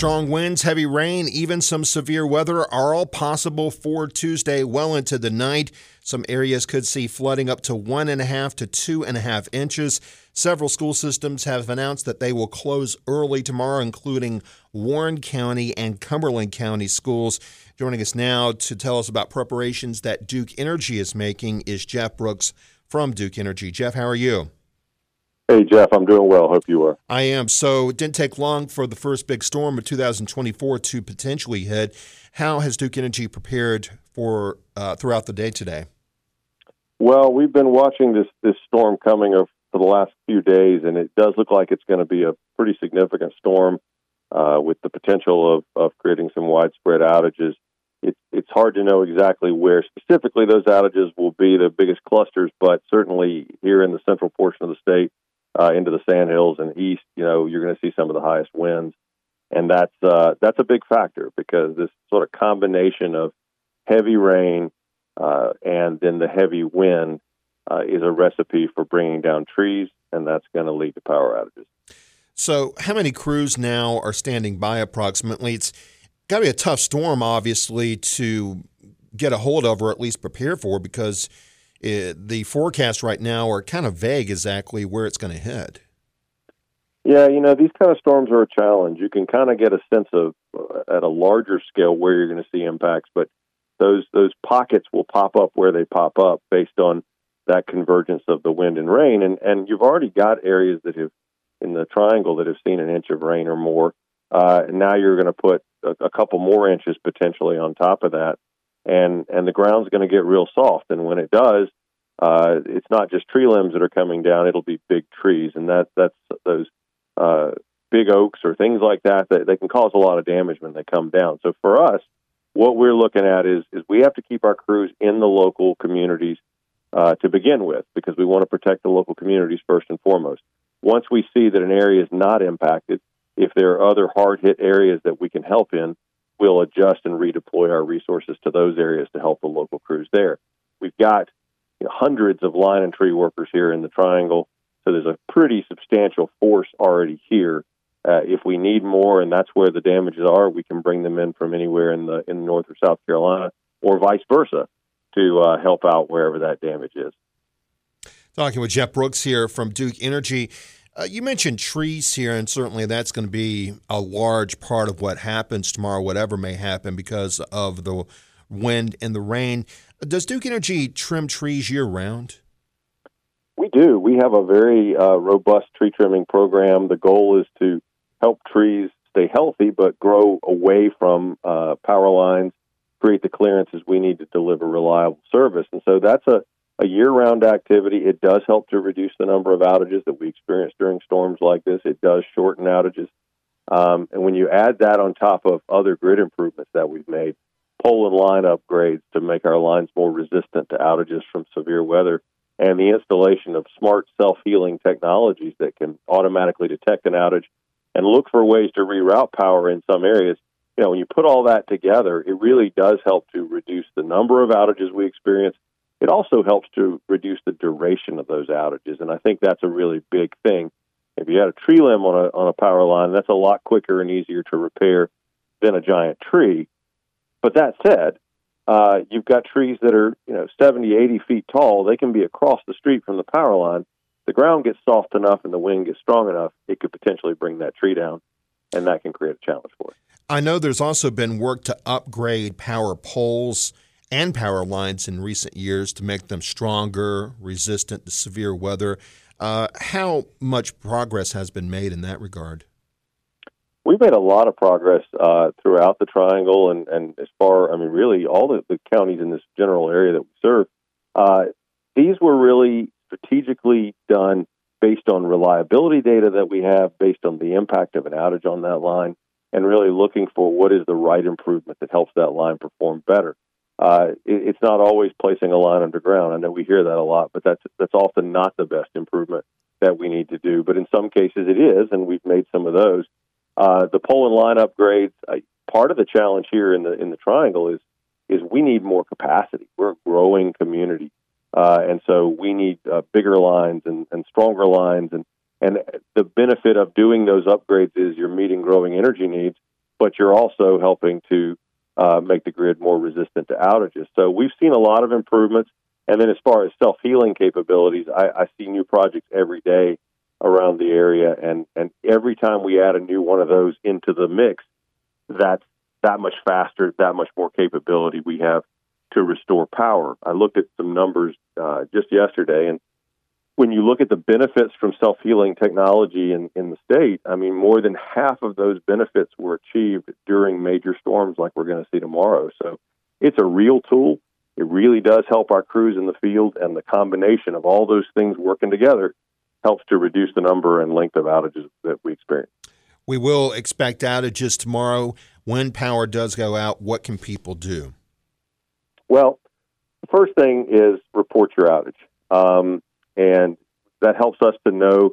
Strong winds, heavy rain, even some severe weather are all possible for Tuesday well into the night. Some areas could see flooding up to one and a half to two and a half inches. Several school systems have announced that they will close early tomorrow, including Warren County and Cumberland County schools. Joining us now to tell us about preparations that Duke Energy is making is Jeff Brooks from Duke Energy. Jeff, how are you? Hey, Jeff, I'm doing well. Hope you are. I am. So it didn't take long for the first big storm of 2024 to potentially hit. How has Duke Energy prepared for uh, throughout the day today? Well, we've been watching this this storm coming for the last few days, and it does look like it's going to be a pretty significant storm uh, with the potential of, of creating some widespread outages. It's it's hard to know exactly where specifically those outages will be the biggest clusters, but certainly here in the central portion of the state, uh, into the sandhills and east, you know, you're going to see some of the highest winds, and that's uh, that's a big factor because this sort of combination of heavy rain uh, and then the heavy wind uh, is a recipe for bringing down trees, and that's going to lead to power outages. So, how many crews now are standing by approximately? It's got to be a tough storm, obviously, to get a hold of or at least prepare for because it, the forecasts right now are kind of vague exactly where it's going to head. Yeah, you know, these kind of storms are a challenge. You can kind of get a sense of uh, at a larger scale where you're going to see impacts, but those those pockets will pop up where they pop up based on that convergence of the wind and rain. And and you've already got areas that have in the triangle that have seen an inch of rain or more. Uh, now you're going to put a, a couple more inches potentially on top of that and and the ground's going to get real soft. And when it does, uh, it's not just tree limbs that are coming down; it'll be big trees, and that that's those uh, big oaks or things like that that they can cause a lot of damage when they come down. So for us, what we're looking at is is we have to keep our crews in the local communities uh, to begin with because we want to protect the local communities first and foremost. Once we see that an area is not impacted, if there are other hard hit areas that we can help in, we'll adjust and redeploy our resources to those areas to help the local crews there. We've got you know, hundreds of line and tree workers here in the triangle, so there's a pretty substantial force already here. Uh, if we need more, and that's where the damages are, we can bring them in from anywhere in the in North or South Carolina, or vice versa, to uh, help out wherever that damage is. Talking with Jeff Brooks here from Duke Energy. Uh, you mentioned trees here, and certainly that's going to be a large part of what happens tomorrow, whatever may happen because of the wind and the rain. Does Duke Energy trim trees year round? We do. We have a very uh, robust tree trimming program. The goal is to help trees stay healthy but grow away from uh, power lines, create the clearances we need to deliver reliable service. And so that's a a year round activity. It does help to reduce the number of outages that we experience during storms like this. It does shorten outages. Um, and when you add that on top of other grid improvements that we've made, pole and line upgrades to make our lines more resistant to outages from severe weather, and the installation of smart self healing technologies that can automatically detect an outage and look for ways to reroute power in some areas. You know, when you put all that together, it really does help to reduce the number of outages we experience it also helps to reduce the duration of those outages, and I think that's a really big thing. If you had a tree limb on a on a power line, that's a lot quicker and easier to repair than a giant tree. But that said, uh, you've got trees that are you know 70, 80 feet tall. They can be across the street from the power line. The ground gets soft enough and the wind gets strong enough, it could potentially bring that tree down, and that can create a challenge for us. I know there's also been work to upgrade power poles and power lines in recent years to make them stronger, resistant to severe weather. Uh, how much progress has been made in that regard? We've made a lot of progress uh, throughout the triangle, and, and as far, I mean, really all the, the counties in this general area that we serve. Uh, these were really strategically done based on reliability data that we have, based on the impact of an outage on that line, and really looking for what is the right improvement that helps that line perform better uh, it, it's not always placing a line underground. I know we hear that a lot, but that's that's often not the best improvement that we need to do. But in some cases, it is, and we've made some of those. Uh, the pole and line upgrades. Uh, part of the challenge here in the in the triangle is is we need more capacity. We're a growing community, uh, and so we need uh, bigger lines and, and stronger lines. And and the benefit of doing those upgrades is you're meeting growing energy needs, but you're also helping to uh, make the grid more resistant to outages. So we've seen a lot of improvements. And then as far as self healing capabilities, I, I see new projects every day around the area, and and every time we add a new one of those into the mix, that's that much faster, that much more capability we have to restore power. I looked at some numbers uh, just yesterday, and when you look at the benefits from self healing technology in, in the state, I mean, more than half of those benefits were achieved during major storms like we're going to see tomorrow. So it's a real tool. It really does help our crews in the field, and the combination of all those things working together helps to reduce the number and length of outages that we experience. We will expect outages tomorrow. When power does go out, what can people do? Well, the first thing is report your outage. Um, and that helps us to know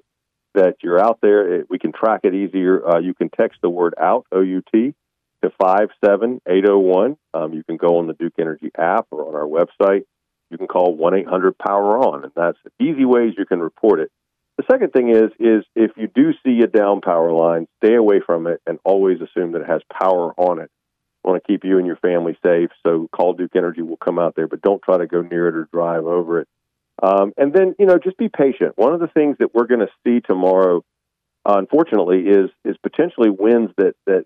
that you're out there. We can track it easier. Uh, you can text the word out, O U T, to 57801. Um, you can go on the Duke Energy app or on our website. You can call 1 800 Power On, and that's easy ways you can report it. The second thing is is if you do see a down power line, stay away from it and always assume that it has power on it. We want to keep you and your family safe, so call Duke Energy. We'll come out there, but don't try to go near it or drive over it. Um, and then you know just be patient. One of the things that we're going to see tomorrow, unfortunately, is is potentially winds that that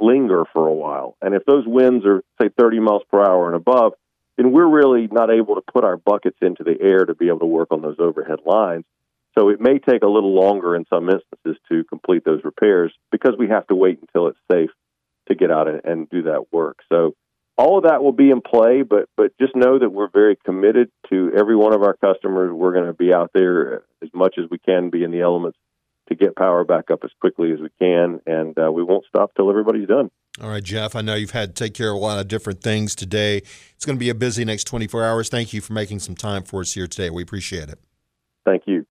linger for a while. And if those winds are say 30 miles per hour and above, then we're really not able to put our buckets into the air to be able to work on those overhead lines. So it may take a little longer in some instances to complete those repairs because we have to wait until it's safe to get out and, and do that work. So all of that will be in play, but but just know that we're very committed to every one of our customers. We're going to be out there as much as we can be in the elements to get power back up as quickly as we can, and uh, we won't stop till everybody's done. All right, Jeff. I know you've had to take care of a lot of different things today. It's going to be a busy next 24 hours. Thank you for making some time for us here today. We appreciate it. Thank you.